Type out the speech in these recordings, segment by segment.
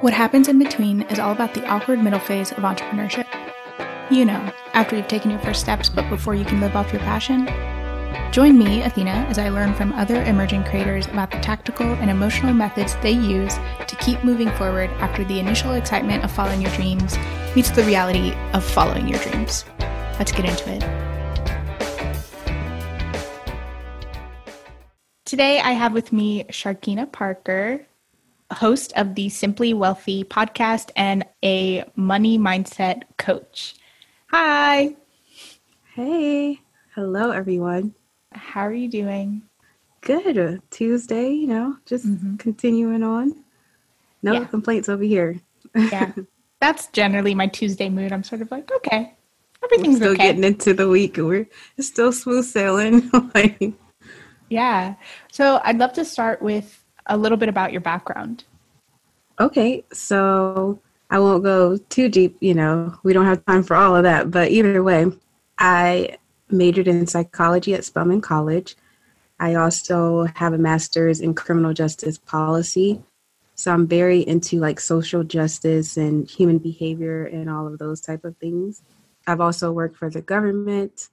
What happens in between is all about the awkward middle phase of entrepreneurship. You know, after you've taken your first steps but before you can live off your passion. Join me, Athena, as I learn from other emerging creators about the tactical and emotional methods they use to keep moving forward after the initial excitement of following your dreams meets the reality of following your dreams. Let's get into it. Today, I have with me Sharkina Parker, host of the Simply Wealthy podcast and a money mindset coach. Hi. Hey. Hello, everyone. How are you doing? Good. Tuesday, you know, just mm-hmm. continuing on. No yeah. complaints over here. yeah. That's generally my Tuesday mood. I'm sort of like, okay, everything's we're still okay. getting into the week. We're still smooth sailing. yeah. So I'd love to start with a little bit about your background. Okay. So I won't go too deep, you know, we don't have time for all of that. But either way, I majored in psychology at Spelman College. I also have a master's in criminal justice policy. So I'm very into like social justice and human behavior and all of those type of things. I've also worked for the government,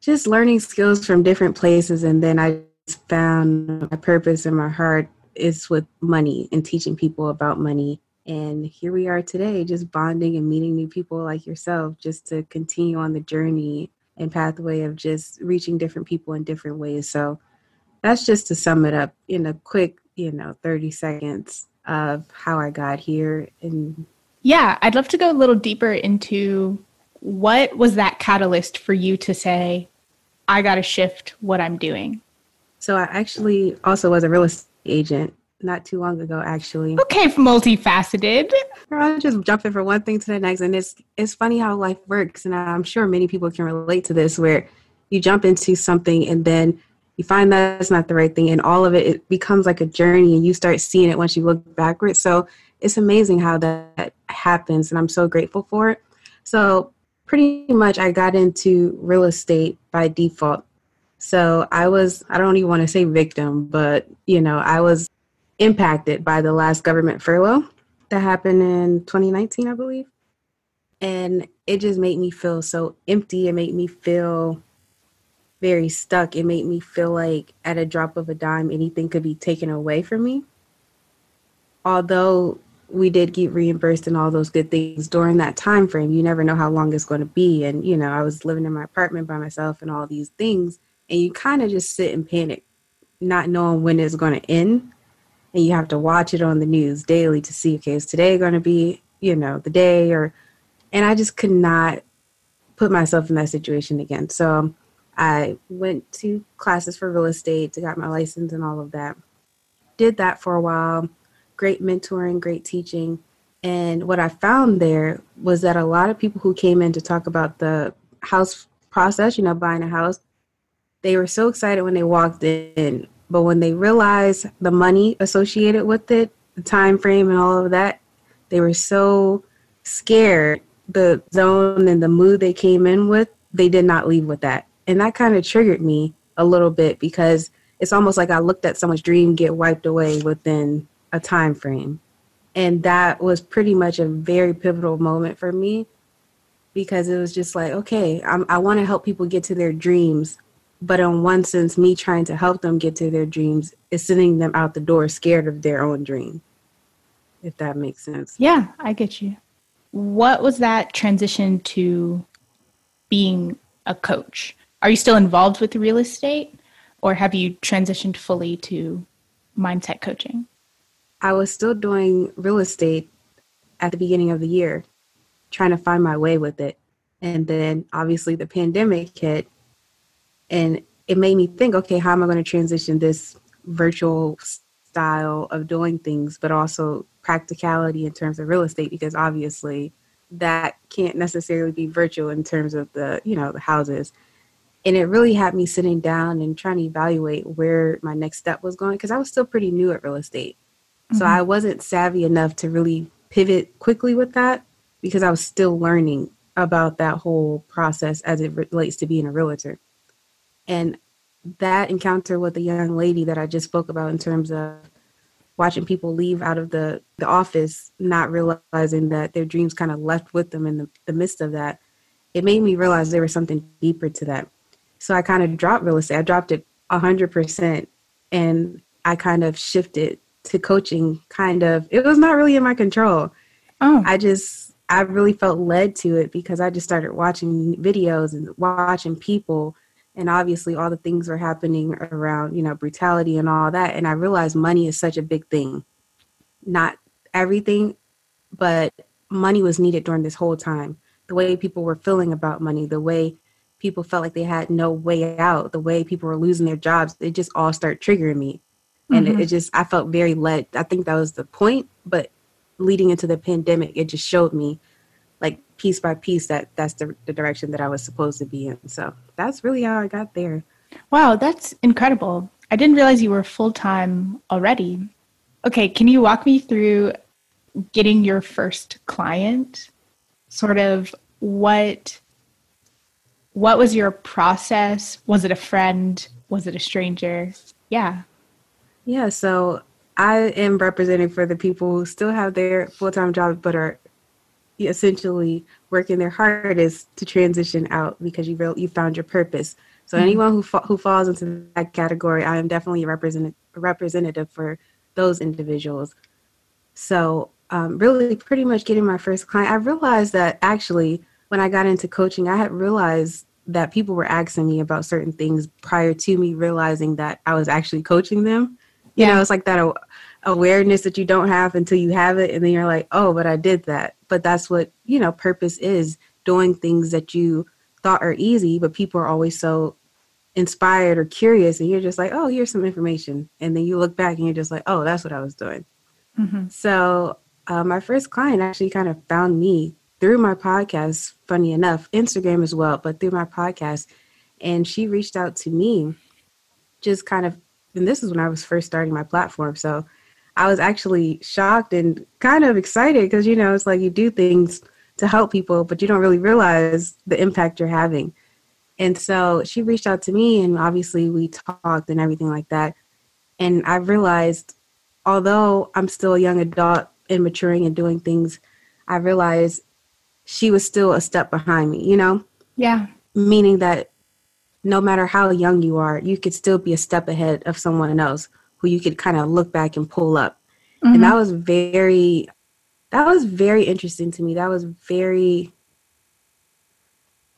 just learning skills from different places. And then I found my purpose in my heart is with money and teaching people about money. And here we are today, just bonding and meeting new people like yourself, just to continue on the journey and pathway of just reaching different people in different ways. So that's just to sum it up in a quick, you know, 30 seconds of how I got here. And yeah, I'd love to go a little deeper into what was that catalyst for you to say, I got to shift what I'm doing? So I actually also was a real estate agent not too long ago actually. Okay, multifaceted. I'm just jumping from one thing to the next, and it's it's funny how life works, and I'm sure many people can relate to this, where you jump into something and then you find that it's not the right thing, and all of it it becomes like a journey, and you start seeing it once you look backwards. So it's amazing how that happens, and I'm so grateful for it. So pretty much, I got into real estate by default. So I was I don't even want to say victim, but you know I was impacted by the last government furlough that happened in 2019, I believe. And it just made me feel so empty. It made me feel very stuck. It made me feel like at a drop of a dime, anything could be taken away from me. Although we did get reimbursed and all those good things during that time frame, you never know how long it's going to be. And, you know, I was living in my apartment by myself and all these things. And you kind of just sit and panic, not knowing when it's going to end. And you have to watch it on the news daily to see okay is today going to be you know the day or and i just could not put myself in that situation again. So um, i went to classes for real estate to got my license and all of that. Did that for a while. Great mentoring great teaching. And what i found there was that a lot of people who came in to talk about the house process you know buying a house they were so excited when they walked in but when they realized the money associated with it, the time frame and all of that, they were so scared. The zone and the mood they came in with, they did not leave with that. And that kind of triggered me a little bit because it's almost like I looked at someone's dream get wiped away within a time frame. And that was pretty much a very pivotal moment for me because it was just like, okay, I'm, I want to help people get to their dreams, but in one sense me trying to help them get to their dreams is sending them out the door scared of their own dream if that makes sense. Yeah i get you. What was that transition to being a coach? Are you still involved with real estate or have you transitioned fully to mindset coaching? I was still doing real estate at the beginning of the year trying to find my way with it. And then obviously the pandemic hit and it made me think okay how am i going to transition this virtual style of doing things but also practicality in terms of real estate? Because obviously that can't necessarily be virtual in terms of the you know the houses. And it really had me sitting down and trying to evaluate where my next step was going because i was still pretty new at real estate. Mm-hmm. so i wasn't savvy enough to really pivot quickly with that because i was still learning about that whole process as it relates to being a realtor and that encounter with the young lady that I just spoke about in terms of watching people leave out of the, the office, not realizing that their dreams kind of left with them in the, the midst of that, it made me realize there was something deeper to that. So I kind of dropped real estate. I dropped it 100% and I kind of shifted to coaching kind of it was not really in my control. Oh. I just I really felt led to it because I just started watching videos and watching people and obviously all the things were happening around you know brutality and all that and i realized money is such a big thing. Not everything but money was needed during this whole time. The way people were feeling about money the way people felt like they had no way out the way people were losing their jobs it just all started triggering me. And mm-hmm. it, it just i felt very led. I think that was the point but leading into the pandemic it just showed me like piece by piece that that's the, the direction that I was supposed to be in. So that's really how I got there. Wow, that's incredible. I didn't realize you were full time already. Okay, can you walk me through getting your first client? Sort of what what was your process? Was it a friend? Was it a stranger? Yeah. Yeah, so I am representing for the people who still have their full time jobs but are essentially working their hardest to transition out because you you found your purpose. So mm-hmm. anyone who fa- who falls into that category, I am definitely a representative representative for those individuals. So um, really, pretty much getting my first client, I realized that actually when I got into coaching, I had realized that people were asking me about certain things prior to me realizing that I was actually coaching them. You yeah. know, it's like that awareness that you don't have until you have it, and then you're like, oh, but I did that but that's what you know purpose is doing things that you thought are easy but people are always so inspired or curious and you're just like oh here's some information and then you look back and you're just like oh that's what i was doing mm-hmm. so uh, my first client actually kind of found me through my podcast funny enough instagram as well but through my podcast and she reached out to me just kind of and this is when i was first starting my platform so I was actually shocked and kind of excited because, you know, it's like you do things to help people, but you don't really realize the impact you're having. And so she reached out to me, and obviously we talked and everything like that. And I realized, although I'm still a young adult and maturing and doing things, I realized she was still a step behind me, you know? Yeah. Meaning that no matter how young you are, you could still be a step ahead of someone else who you could kind of look back and pull up. Mm-hmm. And that was very that was very interesting to me. That was very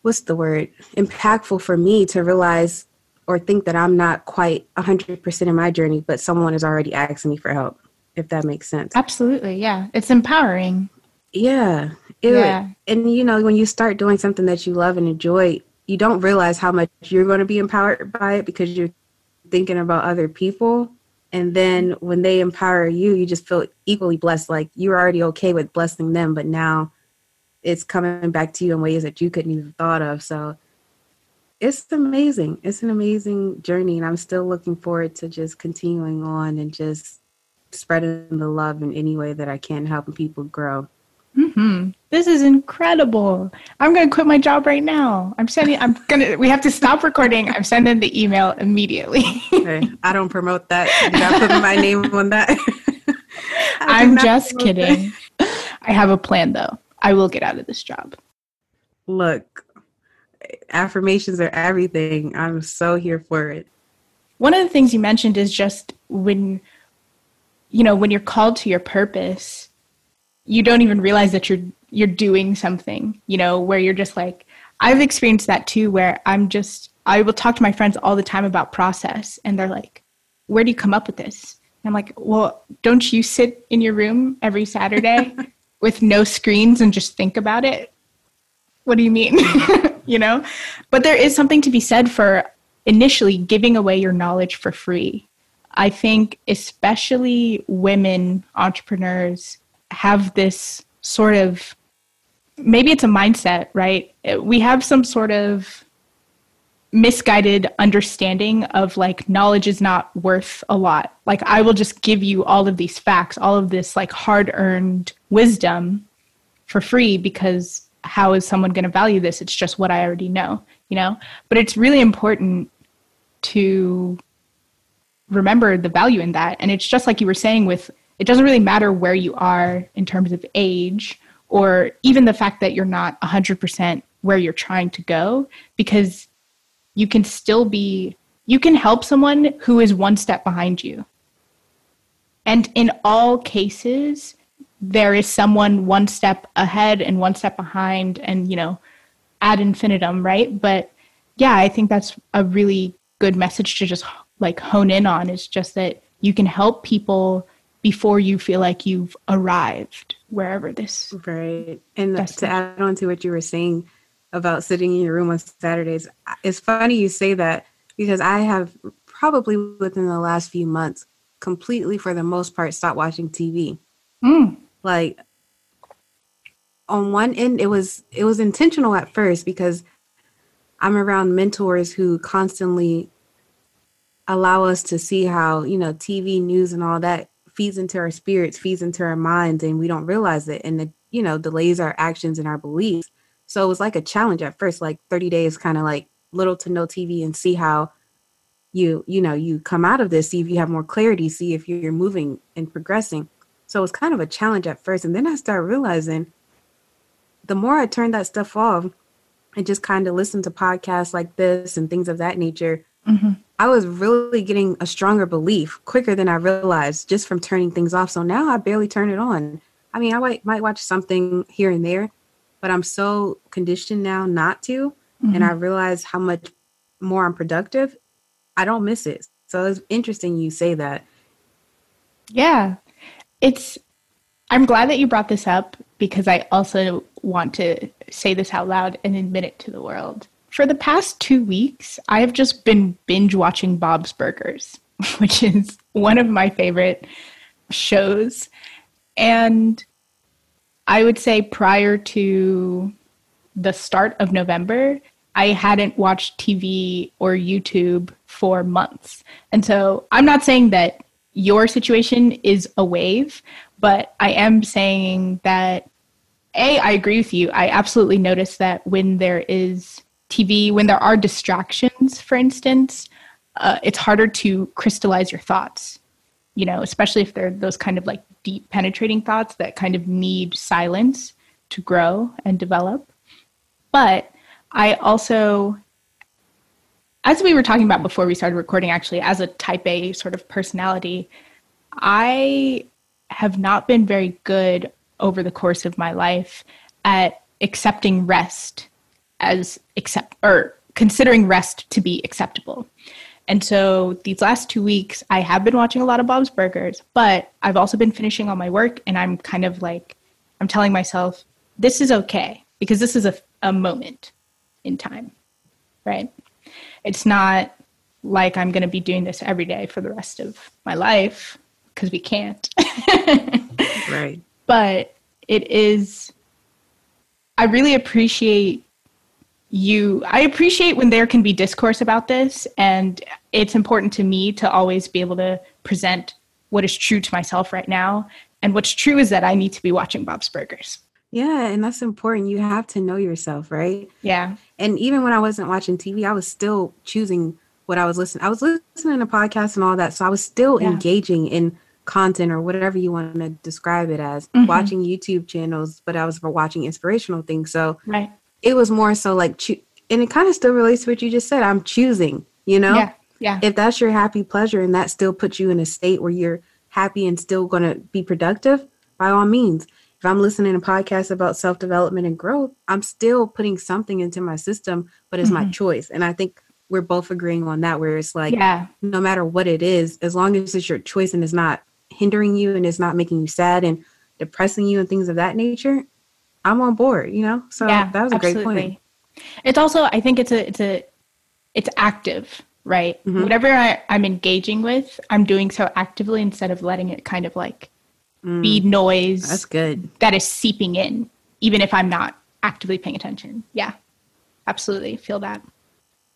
what's the word? impactful for me to realize or think that I'm not quite 100% in my journey, but someone is already asking me for help, if that makes sense. Absolutely. Yeah. It's empowering. Yeah. It, yeah. And, you know, when you start doing something that you love and enjoy, you don't realize how much you're going to be empowered by it because you're thinking about other people and then when they empower you you just feel equally blessed. Like you're already okay with blessing them but now it's coming back to you in ways that you couldn't even thought of. So it's amazing. It's an amazing journey and i'm still looking forward to just continuing on and just spreading the love in any way that i can helping people grow Mm-hmm. This is incredible. I'm going to quit my job right now. I'm sending, I'm going to, we have to stop recording. I'm sending the email immediately. okay. I don't promote that. Did I put my name on that? I'm just kidding. That. I have a plan though. I will get out of this job. Look, affirmations are everything. I'm so here for it. One of the things you mentioned is just when, you know, when you're called to your purpose, you don't even realize that you're you're doing something you know where you're just like i've experienced that too where i'm just i will talk to my friends all the time about process and they're like where do you come up with this? And i'm like well don't you sit in your room every saturday with no screens and just think about it? What do you mean? Mm-hmm. You know? But there is something to be said for initially giving away your knowledge for free. I think especially women entrepreneurs have this sort of maybe it's a mindset, right? We have some sort of misguided understanding of like knowledge is not worth a lot. Like I will just give you all of these facts, all of this like hard-earned wisdom for free because how is someone going to value this? It's just what I already know, you know? But it's really important to remember the value in that. And it's just like you were saying with it doesn't really matter where you are in terms of age or even the fact that you're not 100% where you're trying to go because you can still be you can help someone who is one step behind you. And in all cases there is someone one step ahead and one step behind and you know ad infinitum right? But yeah i think that's a really good message to just like hone in on is just that you can help people before you feel like you've arrived wherever this right and to add on to what you were saying about sitting in your room on saturdays it's funny you say that because i have probably within the last few months completely for the most part stopped watching tv mm. like on one end it was it was intentional at first because i'm around mentors who constantly allow us to see how you know tv news and all that feeds into our spirits, feeds into our minds, and we don't realize it. And it, you know, delays our actions and our beliefs. So it was like a challenge at first, like 30 days, kind of like little to no TV and see how you, you know, you come out of this, see if you have more clarity, see if you're moving and progressing. So it was kind of a challenge at first. And then I started realizing the more I turned that stuff off and just kind of listened to podcasts like this and things of that nature, mm-hmm. I was really getting a stronger belief quicker than I realized just from turning things off. So now I barely turn it on. I mean, I might, might watch something here and there, but I'm so conditioned now not to. Mm-hmm. And I realize how much more I'm productive. I don't miss it. So it's interesting you say that. Yeah. It's, I'm glad that you brought this up because I also want to say this out loud and admit it to the world for the past two weeks, I have just been binge watching Bob's Burgers, which is one of my favorite shows. And I would say prior to the start of November, I hadn't watched TV or YouTube for months. And so I'm not saying that your situation is a wave, but I am saying that A, I agree with you. I absolutely notice that when there is TV, when there are distractions, for instance, uh, it's harder to crystallize your thoughts, you know, especially if they're those kind of like deep penetrating thoughts that kind of need silence to grow and develop. But I also, as we were talking about before we started recording, actually, as a type A sort of personality, I have not been very good over the course of my life at accepting rest as accept or considering rest to be acceptable. And so these last two weeks, I have been watching a lot of Bob's Burgers, but I've also been finishing all my work, and I'm kind of like, I'm telling myself, this is okay because this is a, a moment in time, right? It's not like I'm going to be doing this every day for the rest of my life because we can't. right. But it is, I really appreciate you i appreciate when there can be discourse about this and it's important to me to always be able to present what is true to myself right now and what's true is that i need to be watching bob's burgers. Yeah and that's important. You have to know yourself right? Yeah. And even when i wasn't watching tv i was still choosing what i was listening i was listening to podcasts and all that so i was still yeah. engaging in content or whatever you want to describe it as. Mm-hmm. watching youtube channels but i was watching inspirational things so right it was more so like, cho- and it kind of still relates to what you just said. I'm choosing, you know? Yeah. Yeah. If that's your happy pleasure and that still puts you in a state where you're happy and still going to be productive, by all means. If I'm listening to podcasts about self development and growth, I'm still putting something into my system, but it's mm-hmm. my choice. And I think we're both agreeing on that, where it's like, yeah. no matter what it is, as long as it's your choice and it's not hindering you and it's not making you sad and depressing you and things of that nature, I'm on board, you know? So yeah, that was a absolutely. great point. It's also I think it's a it's a it's active, right? Mm-hmm. Whatever I, am engaging with, I'm doing so actively instead of letting it kind of like mm. be noise. That's good. That is seeping in, even if I'm not actively paying attention. Yeah. Absolutely. Feel that.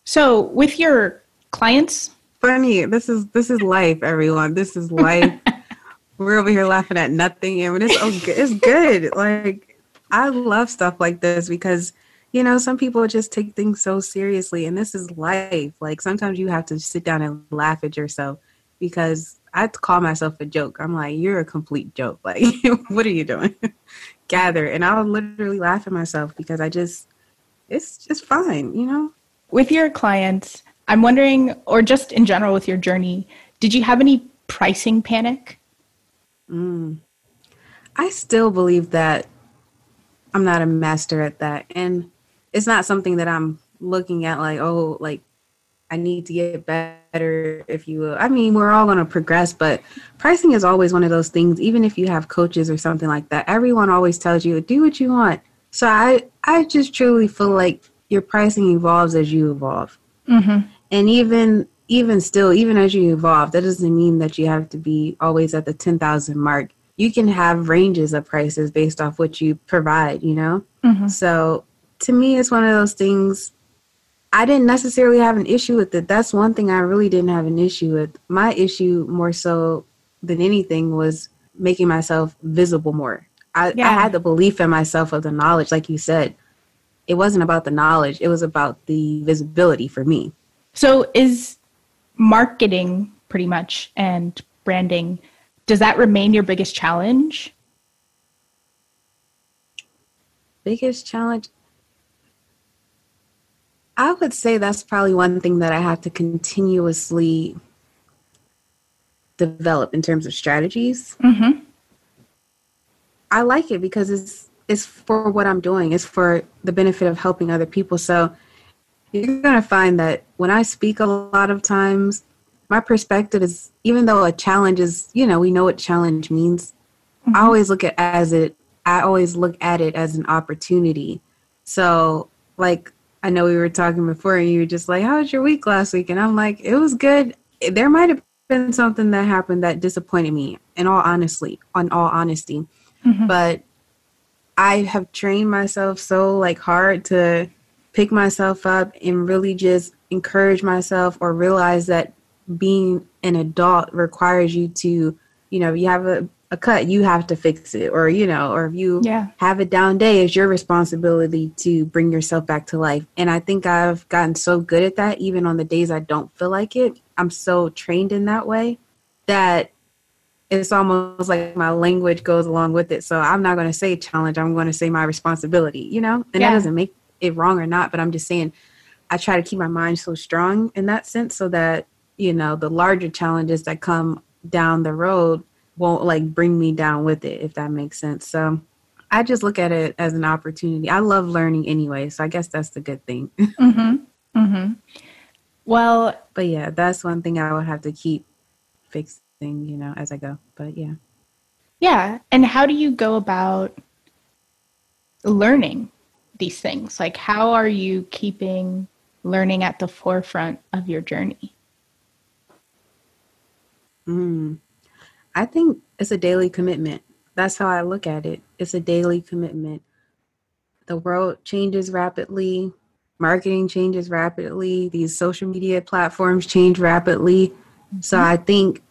So with your clients. Funny. This is this is life, everyone. This is life. We're over here laughing at nothing. and it's okay. It's good. Like I love stuff like this because, you know, some people just take things so seriously, and this is life. Like sometimes you have to sit down and laugh at yourself because I call myself a joke. I'm like, you're a complete joke. Like, what are you doing? Gather. And I'll literally laugh at myself because I just, it's just fine, you know? With your clients, I'm wondering, or just in general with your journey, did you have any pricing panic? Mm. I still believe that I'm not a master at that. And it's not something that I'm looking at like, oh, like I need to get better, if you will. I mean, we're all going to progress, but pricing is always one of those things. Even if you have coaches or something like that, everyone always tells you do what you want. So I, I just truly feel like your pricing evolves as you evolve, mm-hmm. and even even still, even as you evolve, that doesn't mean that you have to be always at the ten thousand mark. You can have ranges of prices based off what you provide. You know, mm-hmm. so to me, it's one of those things I didn't necessarily have an issue with it. That's one thing I really didn't have an issue with. My issue more so than anything was making myself visible more. I, yeah. I had the belief in myself of the knowledge, like you said. It wasn't about the knowledge, it was about the visibility for me. So is marketing pretty much and branding, does that remain your biggest challenge? Biggest challenge? I would say that's probably one thing that I have to continuously develop in terms of strategies. Mm-hmm. I like it because it's it's for what I'm doing. It's for the benefit of helping other people. So you're gonna find that when I speak a lot of times, my perspective is even though a challenge is, you know, we know what challenge means. Mm-hmm. I always look at as it I always look at it as an opportunity. So like I know we were talking before, and you were just like, "How was your week last week?" And I'm like, "It was good. There might have been something that happened that disappointed me. In all honestly, on all honesty, mm-hmm. but I have trained myself so like hard to pick myself up and really just encourage myself or realize that being an adult requires you to, you know, you have a a cut, you have to fix it. Or, you know, or if you yeah. have a down day, it's your responsibility to bring yourself back to life. And I think I've gotten so good at that, even on the days I don't feel like it. I'm so trained in that way that it's almost like my language goes along with it. So I'm not going to say challenge, I'm going to say my responsibility, you know? And yeah. that doesn't make it wrong or not, but I'm just saying I try to keep my mind so strong in that sense so that, you know, the larger challenges that come down the road won't like bring me down with it if that makes sense. So i just look at it as an opportunity. I love learning anyway so i guess that's the good thing. Mm-hmm. Mm-hmm. well but yeah that's one thing i would have to keep fixing you know as i go. But yeah. Yeah and how do you go about learning these things? Like how are you keeping learning at the forefront of your journey mm. I think it's a daily commitment. That's how I look at it. It's a daily commitment. The world changes rapidly, marketing changes rapidly, these social media platforms change rapidly. Mm-hmm. So I think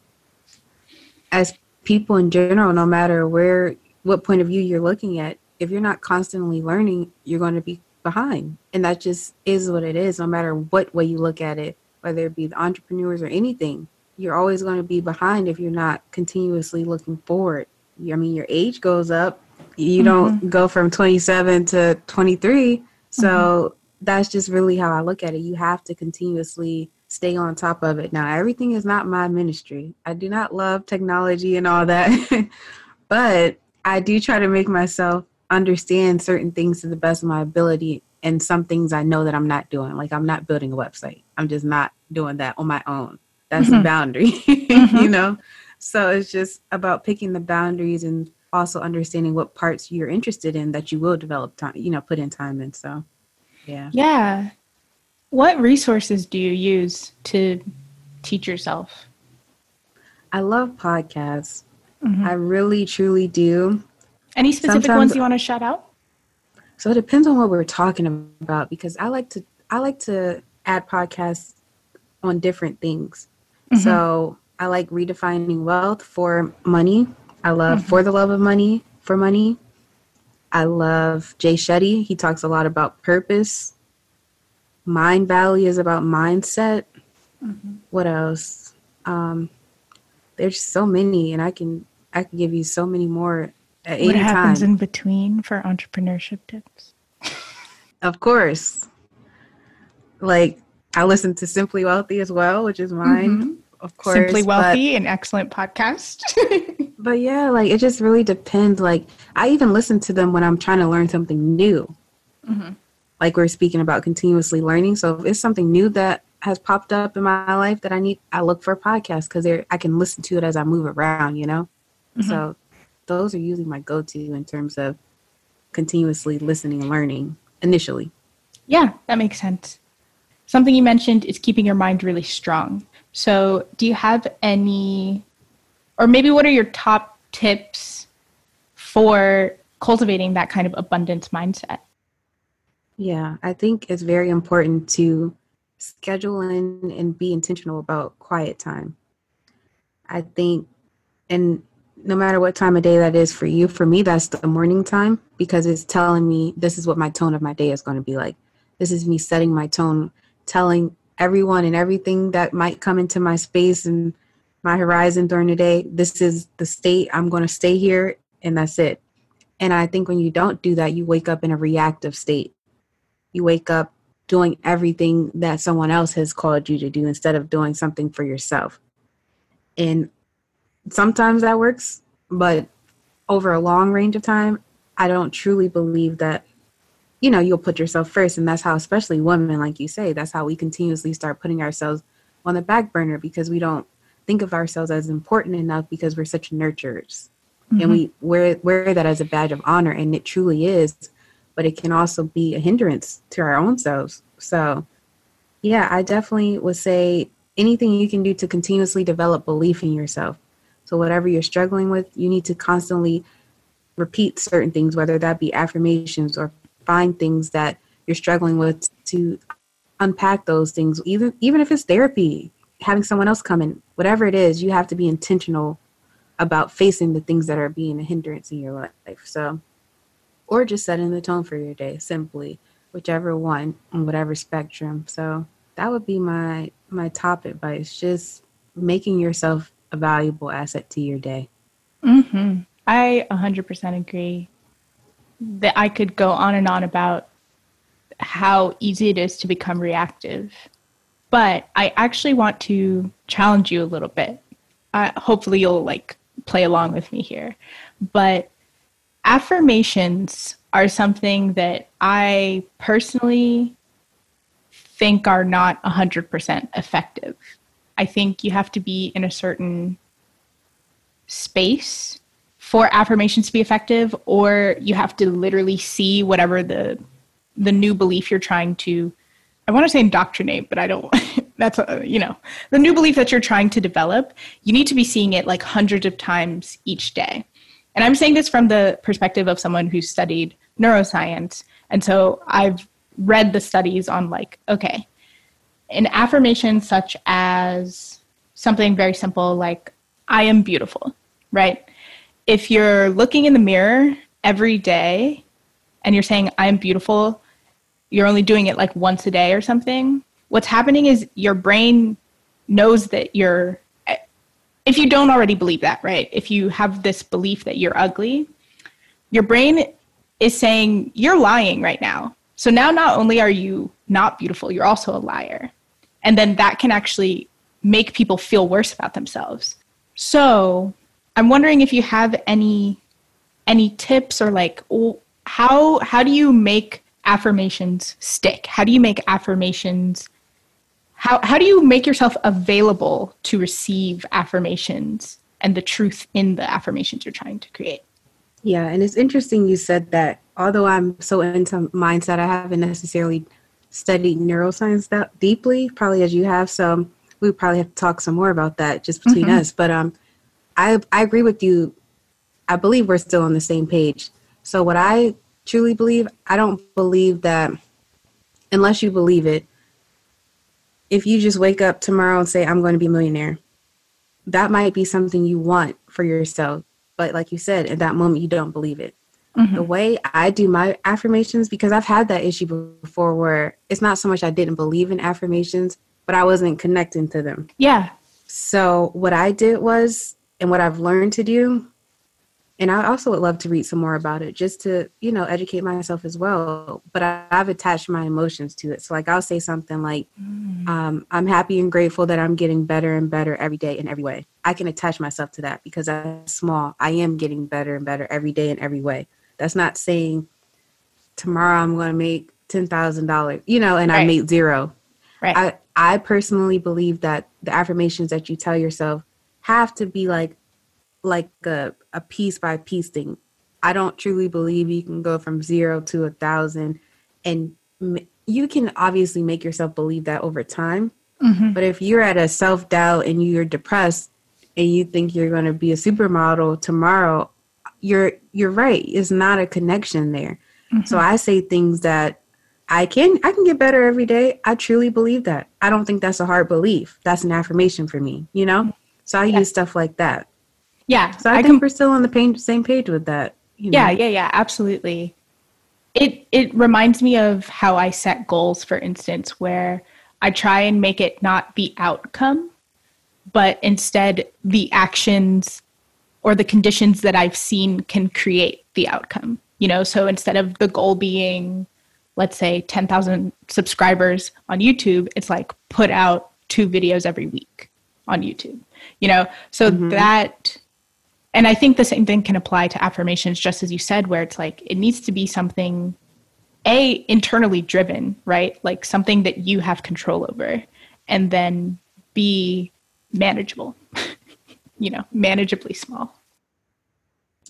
as people in general, no matter where what point of view you're looking at, if you're not constantly learning, you're going to be behind. And that just is what it is, no matter what way you look at it, whether it be the entrepreneurs or anything you're always going to be behind if you're not continuously looking forward. I mean, your age goes up. You mm-hmm. don't go from 27 to 23. So mm-hmm. that's just really how I look at it. You have to continuously stay on top of it. Now, everything is not my ministry. I do not love technology and all that, but I do try to make myself understand certain things to the best of my ability and some things I know that I'm not doing. Like I'm not building a website. I'm just not doing that on my own that's mm-hmm. a boundary mm-hmm. you know? So it's just about picking the boundaries and also understanding what parts you're interested in that you will develop time you know put in time in so yeah. Yeah. What resources do you use to teach yourself? I love podcasts. Mm-hmm. i really truly do. Any specific Sometimes, ones you want to shout out? So it depends on what we're talking about because i like to i like to add podcasts on different things Mm-hmm. So I like redefining wealth for money. I love mm-hmm. for the love of money for money. I love Jay Shetty. He talks a lot about purpose. Mind Valley is about mindset. Mm-hmm. What else? Um, there's so many, and I can I can give you so many more at what happens time. in between for entrepreneurship tips? Of course. Like I listen to Simply Wealthy as well, which is mine. Mhm. Of course. Simply but- Wealthy, an excellent podcast. But yeah, like it just really depends. Like I even listen to them when I'm trying to learn something new. Mhm. Like we're speaking about continuously learning. So if it's something new that has popped up in my life that I need, I look for a podcast because I can listen to it as I move around. You know. Mhm. So those are usually my go-to in terms of continuously listening and learning initially. Yeah, that makes sense. Something you mentioned is keeping your mind really strong. So, do you have any, or maybe what are your top tips for cultivating that kind of abundance mindset? Yeah, I think it's very important to schedule in and be intentional about quiet time. I think, and no matter what time of day that is for you, for me, that's the morning time because it's telling me this is what my tone of my day is going to be like. This is me setting my tone, telling everyone and everything that might come into my space and my horizon during the day. This is the state I'm going to stay here, and that's it. And I think when you don't do that, you wake up in a reactive state you wake up doing everything that someone else has called you to do instead of doing something for yourself. And sometimes that works, but over a long range of time, I don't truly believe that you know you'll put yourself first and that's how especially women like you say that's how we continuously start putting ourselves on the back burner because we don't think of ourselves as important enough because we're such nurturers. And we mm-hmm. wear wear that as a badge of honor and it truly is but it can also be a hindrance to our own selves. So yeah i definitely would say anything you can do to continuously develop belief in yourself. So whatever you're struggling with you need to constantly repeat certain things whether that be affirmations or find things that you're struggling with to unpack those things. Even even if it's therapy having someone else come in whatever it is you have to be intentional about facing the things that are being a hindrance in your life. So or just setting the tone for your day simply whichever one on whatever spectrum. So that would be my my top advice just making yourself a valuable asset to your day. Mm-hmm. I 100% agree that I could go on and on about how easy it is to become reactive. But I actually want to challenge you a little bit. Uh, hopefully, you'll like play along with me here. But affirmations are something that I personally think are not 100% effective. I think you have to be in a certain space for affirmations to be effective or you have to literally see whatever the the new belief you're trying to I want to say indoctrinate, but I don't that's a, you know, the new belief that you're trying to develop, you need to be seeing it like hundreds of times each day. And I'm saying this from the perspective of someone who's studied neuroscience. And so I've read the studies on like, okay, an affirmation such as something very simple like, I am beautiful, right? If you're looking in the mirror every day and you're saying, I am beautiful, you're only doing it like once a day or something, what's happening is your brain knows that you're if you don't already believe that, right? If you have this belief that you're ugly, your brain is saying you're lying right now. So now not only are you not beautiful, you're also a liar. And then that can actually make people feel worse about themselves. So, I'm wondering if you have any any tips or like how how do you make affirmations stick? How do you make affirmations how, how do you make yourself available to receive affirmations and the truth in the affirmations you're trying to create? Yeah, and it's interesting you said that. Although I'm so into mindset, I haven't necessarily studied neuroscience that deeply, probably as you have. So we probably have to talk some more about that just between mm-hmm. us. But um, I I agree with you. I believe we're still on the same page. So what I truly believe, I don't believe that unless you believe it, if you just wake up tomorrow and say, I'm going to be a millionaire, that might be something you want for yourself. But like you said, at that moment, you don't believe it. Mm-hmm. The way I do my affirmations, because I've had that issue before where it's not so much I didn't believe in affirmations, but I wasn't connecting to them. Yeah. So what I did was, and what I've learned to do, and I also would love to read some more about it just to, you know, educate myself as well. But I, have attached my emotions to it. So like I'll say something like, mm. um, I'm happy and grateful that I'm getting better and better every day in every way. I can attach myself to that because I'm small. I am getting better and better every day in every way. That's not saying tomorrow I'm going to make ten thousand dollars, you know, and right. I made zero. Right. I I personally believe that the affirmations that you tell yourself have to be like like a a piece by piece thing. I don't truly believe you can go from zero to a thousand, and you can obviously make yourself believe that over time. Mm-hmm. But if you're at a self doubt and you're depressed and you think you're going to be a supermodel tomorrow, you're you're right. It's not a connection there. Mm-hmm. So I say things that I can I can get better every day. I truly believe that. I don't think that's a hard belief. That's an affirmation for me, you know? So I yeah. use stuff like that. Yeah. So I, I think can, we're still on the page, same page with that. You know? Yeah, yeah, yeah, absolutely. It it reminds me of how I set goals, for instance, where I try and make it not the outcome, but instead the actions or the conditions that I've seen can create the outcome. You know, so instead of the goal being, let's say, 10,000 subscribers on YouTube, it's like put out two videos every week on YouTube. You know, so mm-hmm. that, and I think the same thing can apply to affirmations, just as you said, where it's like it needs to be something, A, internally driven, right? Like something that you have control over, and then B, manageable. you know, manageably small.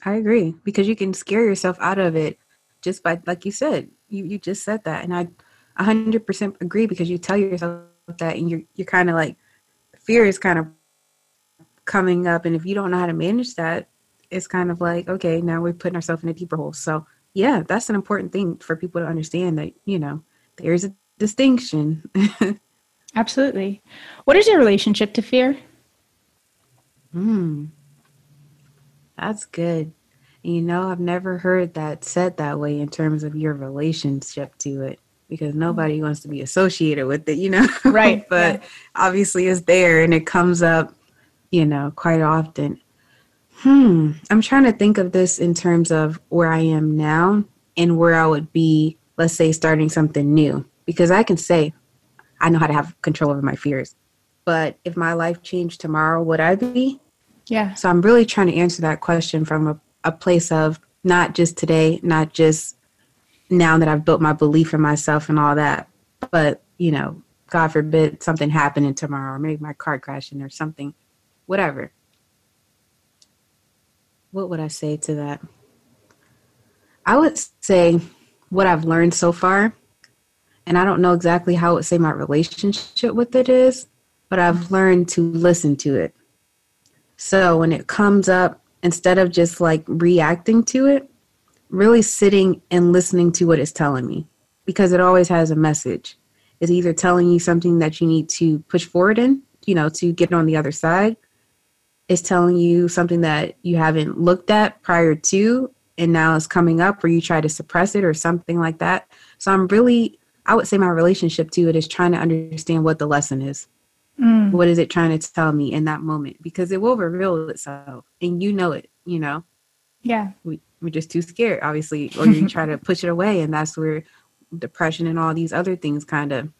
I agree because you can scare yourself out of it just by, like you said, you, you just said that. And I 100% agree because you tell yourself that and you're, you're kind of like, fear is kind of coming up. And if you don't know how to manage that, it's kind of like, okay, now we're putting ourselves in a deeper hole. So, yeah, that's an important thing for people to understand that, you know, there's a distinction. Absolutely. What is your relationship to fear? Hmm. That's good. You know, I've never heard that said that way in terms of your relationship to it because nobody wants to be associated with it, you know? Right. but yeah. obviously it's there and it comes up, you know, quite often. Hmm. I'm trying to think of this in terms of where I am now and where I would be, let's say, starting something new. Because I can say, I know how to have control over my fears. But if my life changed tomorrow, would I be? Yeah. So I'm really trying to answer that question from a, a place of not just today, not just now that I've built my belief in myself and all that, but, you know, God forbid something happening tomorrow, or maybe my car crashing or something, whatever. What would I say to that? I would say what I've learned so far, and I don't know exactly how I would say my relationship with it is, but I've learned to listen to it. So when it comes up, instead of just like reacting to it, really sitting and listening to what it's telling me because it always has a message. It's either telling you something that you need to push forward in, you know, to get on the other side. It's telling you something that you haven't looked at prior to and now it's coming up or you try to suppress it or something like that. So I'm really I would say my relationship to it is trying to understand what the lesson is. Mm. What is it trying to tell me in that moment? Because it will reveal itself and you know it, you know? Yeah. We, we're just too scared, obviously, or you try to push it away. And that's where depression and all these other things kind of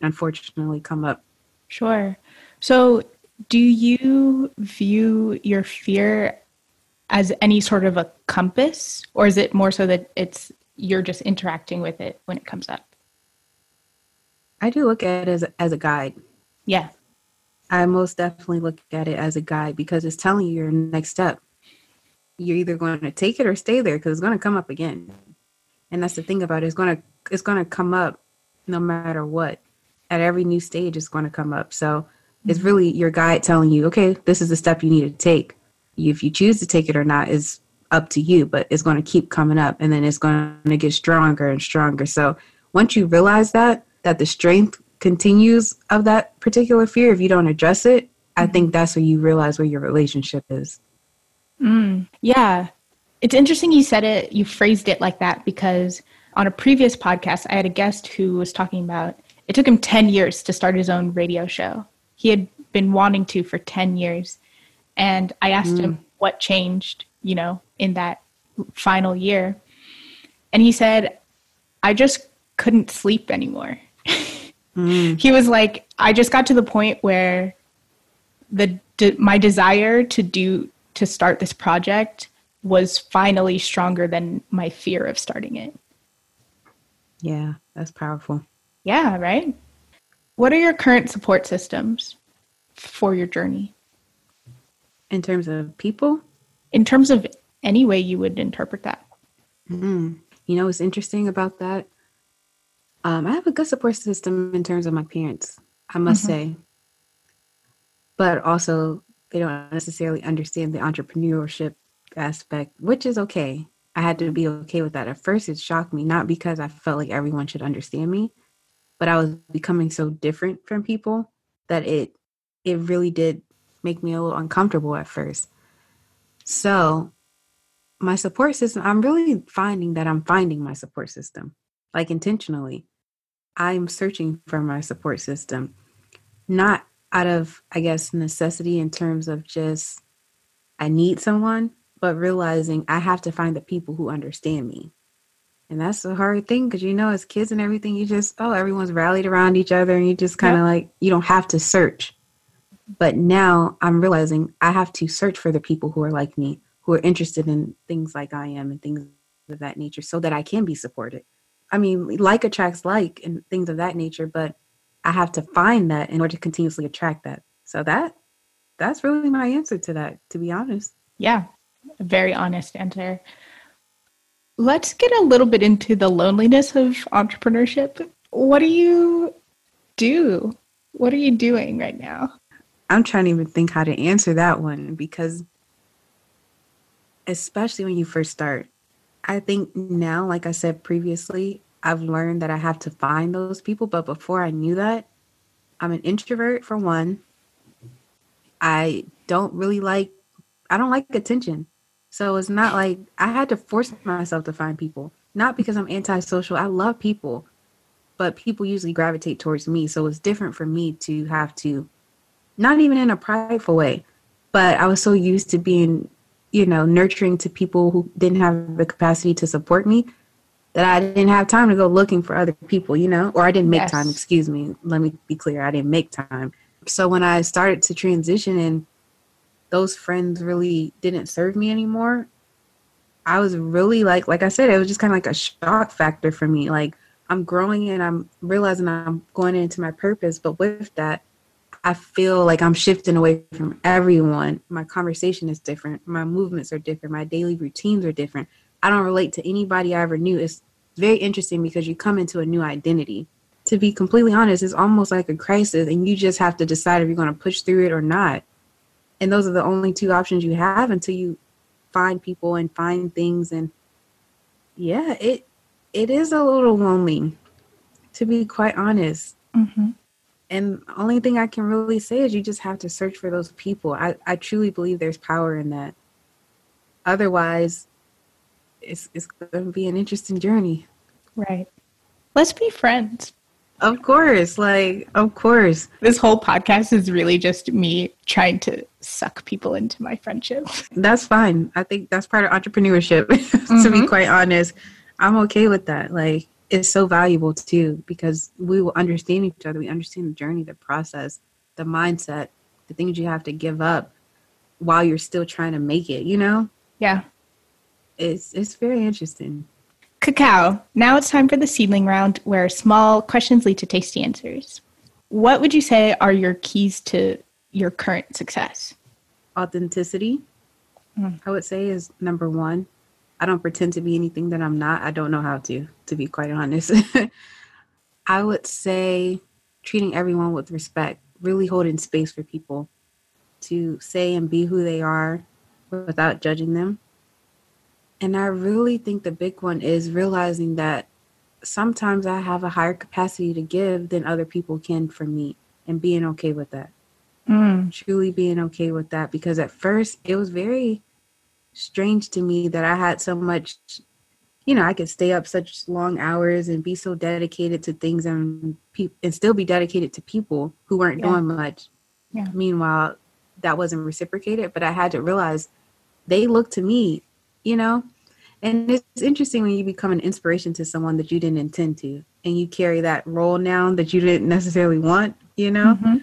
unfortunately come up. Sure. So, do you view your fear as any sort of a compass, or is it more so that it's you're just interacting with it when it comes up? I do look at it as, as a guide. Yeah. I most definitely look at it as a guide because it's telling you your next step. You're either going to take it or stay there because it's going to come up again. And that's the thing about it. It's going to it's going to come up no matter what. At every new stage, it's going to come up. So it's really your guide telling you, okay, this is the step you need to take. If you choose to take it or not is up to you, but it's going to keep coming up, and then it's going to get stronger and stronger. So once you realize that, that the strength continues of that particular fear, if you don't address it, I think mm-hmm. that's where you realize where your relationship is. Mm, yeah. It's interesting you said it, you phrased it like that because on a previous podcast, I had a guest who was talking about it took him 10 years to start his own radio show. He had been wanting to for 10 years. And I asked Mm. him what changed, you know, in that final year. And he said, I just couldn't sleep anymore. Mm. He was like, I just got to the point where the de- my desire to do to start this project was finally stronger than my fear of starting it. Yeah, that's powerful. Yeah, right? What are your current support systems for your journey? In terms of people, In terms of any way you would interpret that. Mm. You know what's interesting about that? Um, I have a good support system in terms of my parents, I must Mhm. say. But also, they don't necessarily understand the entrepreneurship aspect, which is okay. I had to be okay with that. At first, it shocked me, not because I felt like everyone should understand me, but I was becoming so different from people that it it really did make me a little uncomfortable at first. So, my support system, I'm really finding that I'm finding my support system, like intentionally. I'm searching for my support system, not out of, I guess, necessity in terms of just I need someone, but realizing I have to find the people who understand me. And that's a hard thing because, you know, as kids and everything, you just, oh, everyone's rallied around each other and you just kind of like, you don't have to search. But now I'm realizing I have to search for the people who are like me, who are interested in things like I am and things of that nature so that I can be supported. I mean, like attracts like and things of that nature, but I have to find that in order to continuously attract that. So that that's really my answer to that, to be honest. Yeah, very honest answer. Let's get a little bit into the loneliness of entrepreneurship. What do you do? What are you doing right now? I'm trying to even think how to answer that one because especially when you first start. I think now, like I said previously, I've learned that I have to find those people. But before I knew that, I'm an introvert for one. I don't really like, I don't like attention. So it's not like I had to force myself to find people. Not because I'm antisocial. I love people, but people usually gravitate towards me. So it's different for me to have to, not even in a prideful way, but I was so used to being you know, nurturing to people who didn't have the capacity to support me that I didn't have time to go looking for other people, you know, or I didn't make Yes. time, excuse me. Let me be clear. I didn't make time. So when I started to transition and those friends really didn't serve me anymore, I was really like, like I said, it was just kind of like a shock factor for me. Like I'm growing and I'm realizing I'm going into my purpose, but with that, I feel like I'm shifting away from everyone. My conversation is different. My movements are different. My daily routines are different. I don't relate to anybody I ever knew. It's very interesting because you come into a new identity. To be completely honest, it's almost like a crisis, and you just have to decide if you're going to push through it or not. And those are the only two options you have until you find people and find things. And yeah, it it is a little lonely, to be quite honest. Mm-hmm. And the only thing I can really say is you just have to search for those people. I, I truly believe there's power in that. Otherwise, it's it's going to be an interesting journey. Right. Let's be friends. Of course, like of course. This whole podcast is really just me trying to suck people into my friendship. That's fine. I think that's part of entrepreneurship. to be Mhm. quite honest, I'm okay with that. Like it's so valuable too because we will understand each other. We understand the journey, the process, the mindset, the things you have to give up while you're still trying to make it. You know, Yeah. it's it's very interesting. Cacao. Now it's time for the seedling round where small questions lead to tasty answers. What would you say are your keys to your current success? authenticity Mm. i would say is number one i don't pretend to be anything that i'm not i don't know how to to be quite honest i would say treating everyone with respect really holding space for people to say and be who they are without judging them and i really think the big one is realizing that sometimes i have a higher capacity to give than other people can for me and being okay with that Mm. truly being okay with that because at first it was very strange to me that I had so much you know I could stay up such long hours and be so dedicated to things and pe- and still be dedicated to people who weren't Yeah. doing much Yeah. Meanwhile, that wasn't reciprocated, but I had to realize they look to me, you know? And it's interesting when you become an inspiration to someone that you didn't intend to and you carry that role now that you didn't necessarily want, you know? Mm-hmm.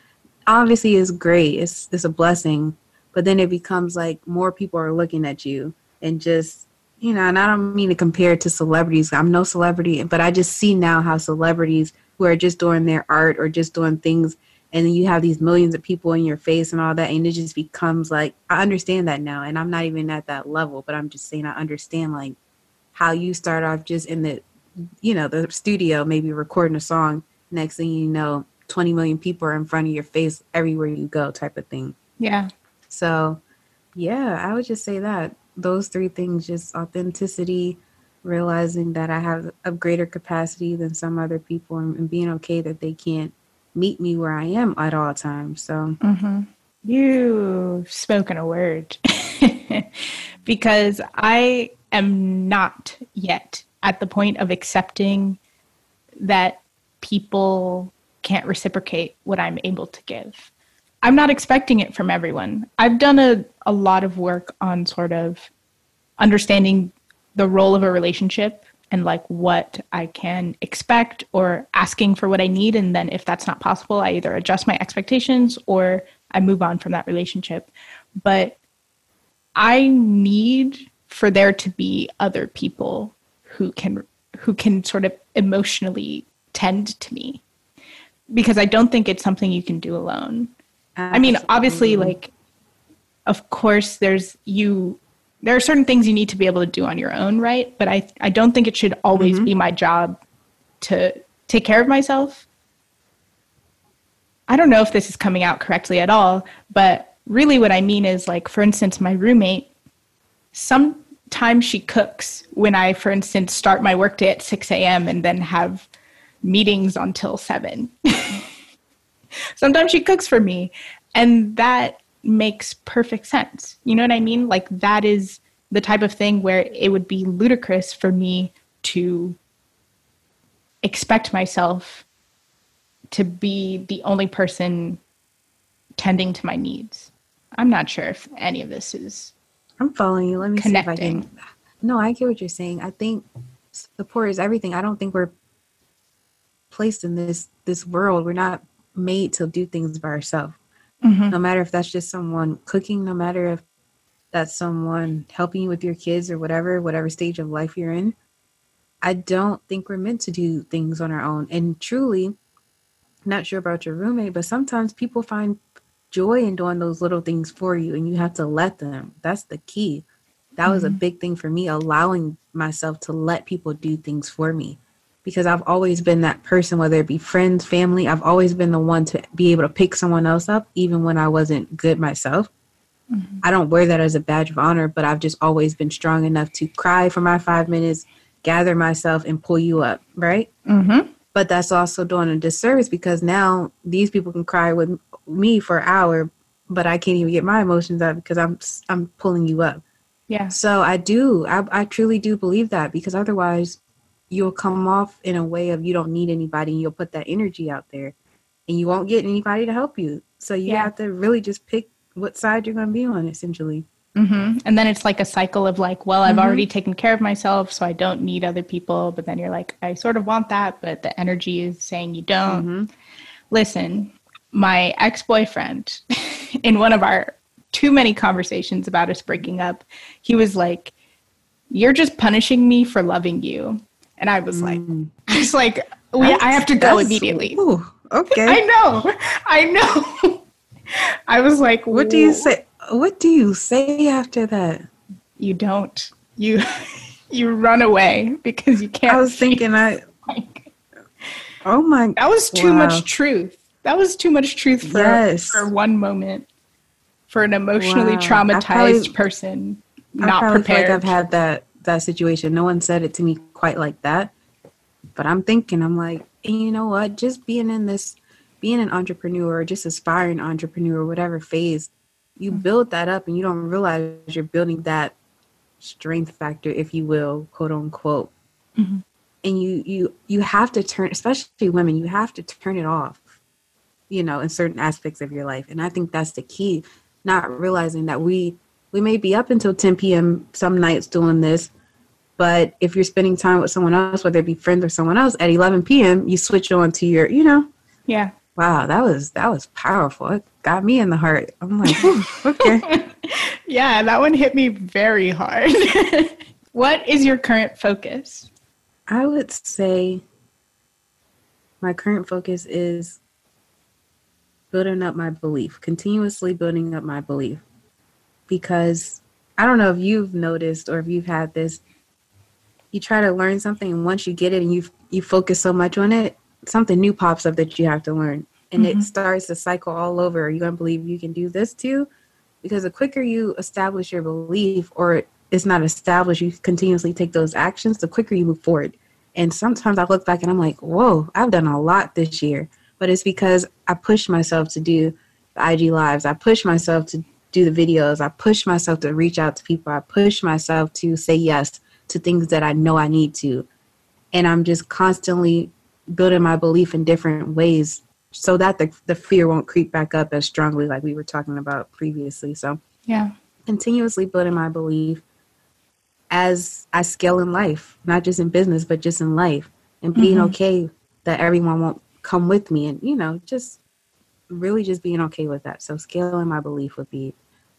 Obviously it's great. It's it's a blessing. But then it becomes like more people are looking at you and just you know, and I don't mean to compare it to celebrities. I'm no celebrity, but I just see now how celebrities who are just doing their art or just doing things and then you have these millions of people in your face and all that and it just becomes like I understand that now and I'm not even at that level, but I'm just saying I understand like how you start off just in the you know, the studio maybe recording a song, next thing you know, 20 million people are in front of your face everywhere you go type of thing. Yeah. So, yeah, I would just say that those three things just authenticity, realizing that I have a greater capacity than some other people, and, and being okay that they can't meet me where I am at all times. So, mm-hmm. you've spoken a word because I am not yet at the point of accepting that people can't reciprocate what I'm able to give. I'm not expecting it from everyone. I've done a, a lot of work on sort of understanding the role of a relationship and like what I can expect or asking for what I need. And then if that's not possible, I either adjust my expectations or I move on from that relationship. But I need for there to be other people who can who can sort of emotionally tend to me because I don't think it's something you can do alone. Absolutely. I mean, obviously, like, of course, there's you. There are certain things you need to be able to do on your own, right? But I, I don't think it should always mm-hmm. be my job to take care of myself. I don't know if this is coming out correctly at all, but really what I mean is like, for instance, my roommate, sometimes she cooks when I, for instance, start my workday at 6 a.m. and then have meetings until 7. sometimes she cooks for me and that makes perfect sense. You know what i mean? Like that is the type of thing where it would be ludicrous for me to expect myself to be the only person tending to my needs. I'm not sure if any of this is i'm following you. Let me connecting. see if i can no i get what you're saying. I think support is everything. I don't think we're placed in this this world. We're not made to do things by ourselves. Mm-hmm. No matter if that's just someone cooking, no matter if that's someone helping you with your kids or whatever, whatever stage of life you're in. I don't think we're meant to do things on our own. And truly, not sure about your roommate, but sometimes people find joy in doing those little things for you and you have to let them. That's the key. That mm-hmm. was a mm-hmm. big thing for me, allowing myself to let people do things for me because I've always been that person, whether it be friends, family, I've always been the one to be able to pick someone else up, even when I wasn't good myself. Mm-hmm. I don't wear that as a badge of honor, but I've just always been strong enough to cry for my five minutes, gather myself, and pull you up, right? Mm-hmm. But that's also doing a disservice because now these people can cry with me for an hour, but I can't even get my emotions out because I'm I'm pulling you up. Yeah. So I do. I, I truly do believe that because otherwise you'll come off in a way of you don't need anybody and you'll put that energy out there and you won't get anybody to help you. So you yeah. have to really just pick what side you're going to be on essentially. Mm-hmm. And then it's like a cycle of like, well, I've mm-hmm. already taken care of myself, so I don't need other people. But then you're like, I sort of want that, but the energy is saying you don't. Mm-hmm. Listen, my ex boyfriend, in one of our too many conversations about us breaking up, he was like, You're just punishing me for loving you. And I was like, mm. I was like, we, I have to go immediately. Ooh, okay. I know. I know. I was like, what do you say? What do you say after that? You don't. You you run away because you can't. I was thinking I Oh my That was too wow. much truth. That was too much truth for yes. for one moment. For an emotionally wow. traumatized probably, person not prepared. like I've had that that situation. No one said it to me quite like that. But I'm thinking, I'm like, you know what? Just being in this, being an entrepreneur, or just aspiring entrepreneur, whatever phase, you mm-hmm. build that up and you don't realize you're building that strength factor, if you will, quote unquote. Mm-hmm. And you you you have to turn, especially women, you have to turn it off. you know, in certain aspects of your life. And I think that's the key, not realizing that we we may be up until 10 p.m. some nights doing this, but if you're spending time with someone else, whether it be friends or someone else, at 11 p.m. you switch on to your, you know. Yeah. Wow, that was that was powerful. It got me in the heart. I'm like, hmm, okay. yeah, that one hit me very hard. what is your current focus? I would say my current focus is building up my belief, continuously building up my belief. Because I don't know if you've noticed or if you've had this, you try to learn something and once you get it and you you focus so much on it, something new pops up that you have to learn. And mm-hmm. it starts to cycle all over. Are you gonna believe you can do this too? Because the quicker you establish your belief or it's not established, you continuously take those actions, the quicker you move forward. And sometimes I look back and I'm like, whoa, I've done a lot this year. But it's because I pushed myself to do the IG lives. I pushed myself to do the videos. I pushed myself to reach out to people. I pushed myself to say yes to things that I know I need to. And I'm just constantly building my belief in different ways so that the, the fear won't creep back up as strongly like we were talking about previously. So, yeah, continuously building my belief as I scale in life, not just in business, but just in life, and being mm-hmm. okay that everyone won't come with me, and you know, just really just being okay with that. So scaling my belief would be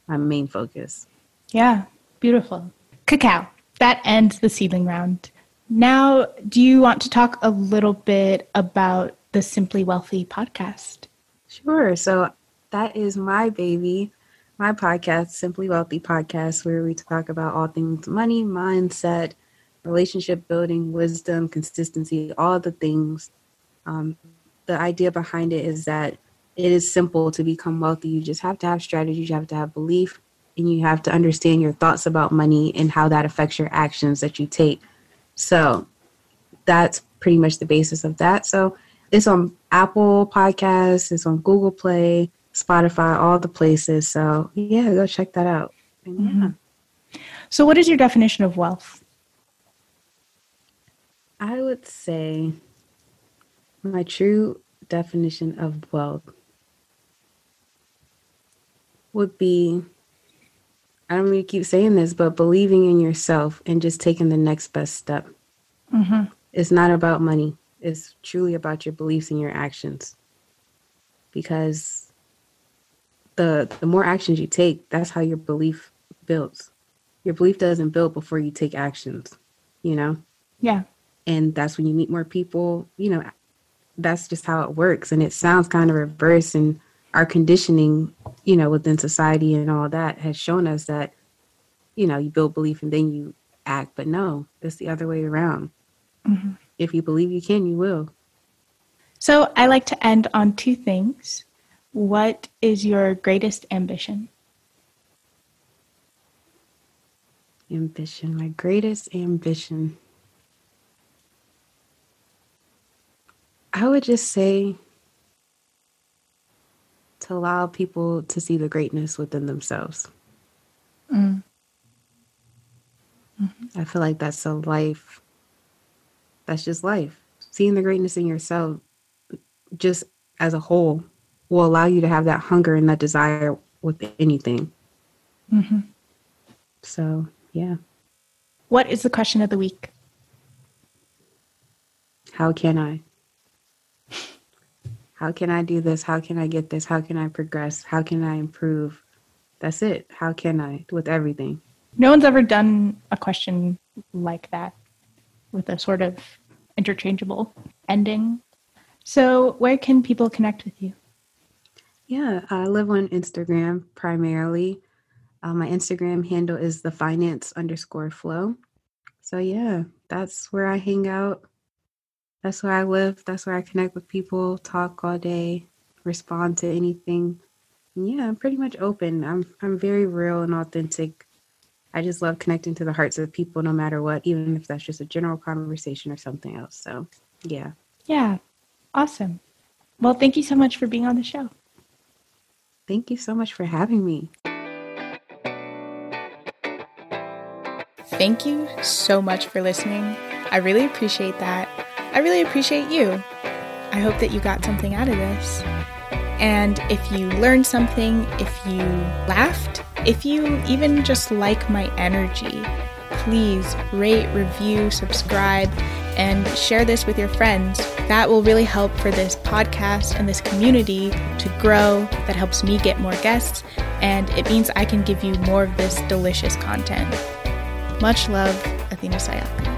my main focus. Yeah, beautiful. Cacao. That ends the seedling round. Now, do you want to talk a little bit about the Simply Wealthy podcast? Sure. So that is my baby my podcast, Simply Wealthy Podcast, where we talk about all things money, mindset, relationship building, wisdom, consistency, all the things. Um, the idea behind it is that it is simple to become wealthy. You just have to have strategy, you have to have belief, and you have to understand your thoughts about money and how that affects your actions that you take. So that's pretty much the basis of that. So it's on Apple Podcasts, it's on Google Play, Spotify, all the places. So yeah, go check that out. And, yeah. Mm-hmm. So, what is your definition of wealth? I would say my true definition of wealth would be I don't mean to keep saying this, but believing in yourself and just taking the next best step. Mm-hmm. It's not about money. It's truly about your beliefs and your actions. Because the the more actions you take, that's how your belief builds. Your belief doesn't build before you take actions, you know? Yeah. And that's when you meet more people, you know, that's just how it works. And it sounds kind of reverse and our conditioning, you know, within society and all that has shown us that, you know, you build belief and then you act. But no, it's the other way around. Mm-hmm. If you believe you can, you will. So I like to end on two things. What is your greatest ambition? Ambition, my greatest ambition. I would just say to allow people to see the greatness within themselves. Mm. Mm-hmm. I feel like that's a life, that's just life. Seeing the greatness in yourself, just as a whole, will allow you to have that hunger and that desire with anything. Mm-hmm. So, yeah. What is the question of the week? How can I? How can I do this? How can I get this? How can I progress? How can I improve? That's it. How can I with everything? No one's ever done a question like that with a sort of interchangeable ending. So, where can people connect with you? Yeah, I live on Instagram primarily. Uh, my Instagram handle is the finance underscore flow. So, yeah, that's where I hang out. That's where I live. That's where I connect with people, talk all day, respond to anything. yeah, I'm pretty much open. I'm I'm very real and authentic. I just love connecting to the hearts of people no matter what, even if that's just a general conversation or something else. So, yeah. Yeah. Awesome. Well, thank you so much for being on the show. Thank you so much for having me. Thank you so much for listening. I really appreciate that. I really appreciate you. I hope that you got something out of this. And if you learned something, if you laughed, if you even just like my energy, please rate, review, subscribe, and share this with your friends. That will really help for this podcast and this community to grow. That helps me get more guests, and it means I can give you more of this delicious content. Much love, Athena Sayaka.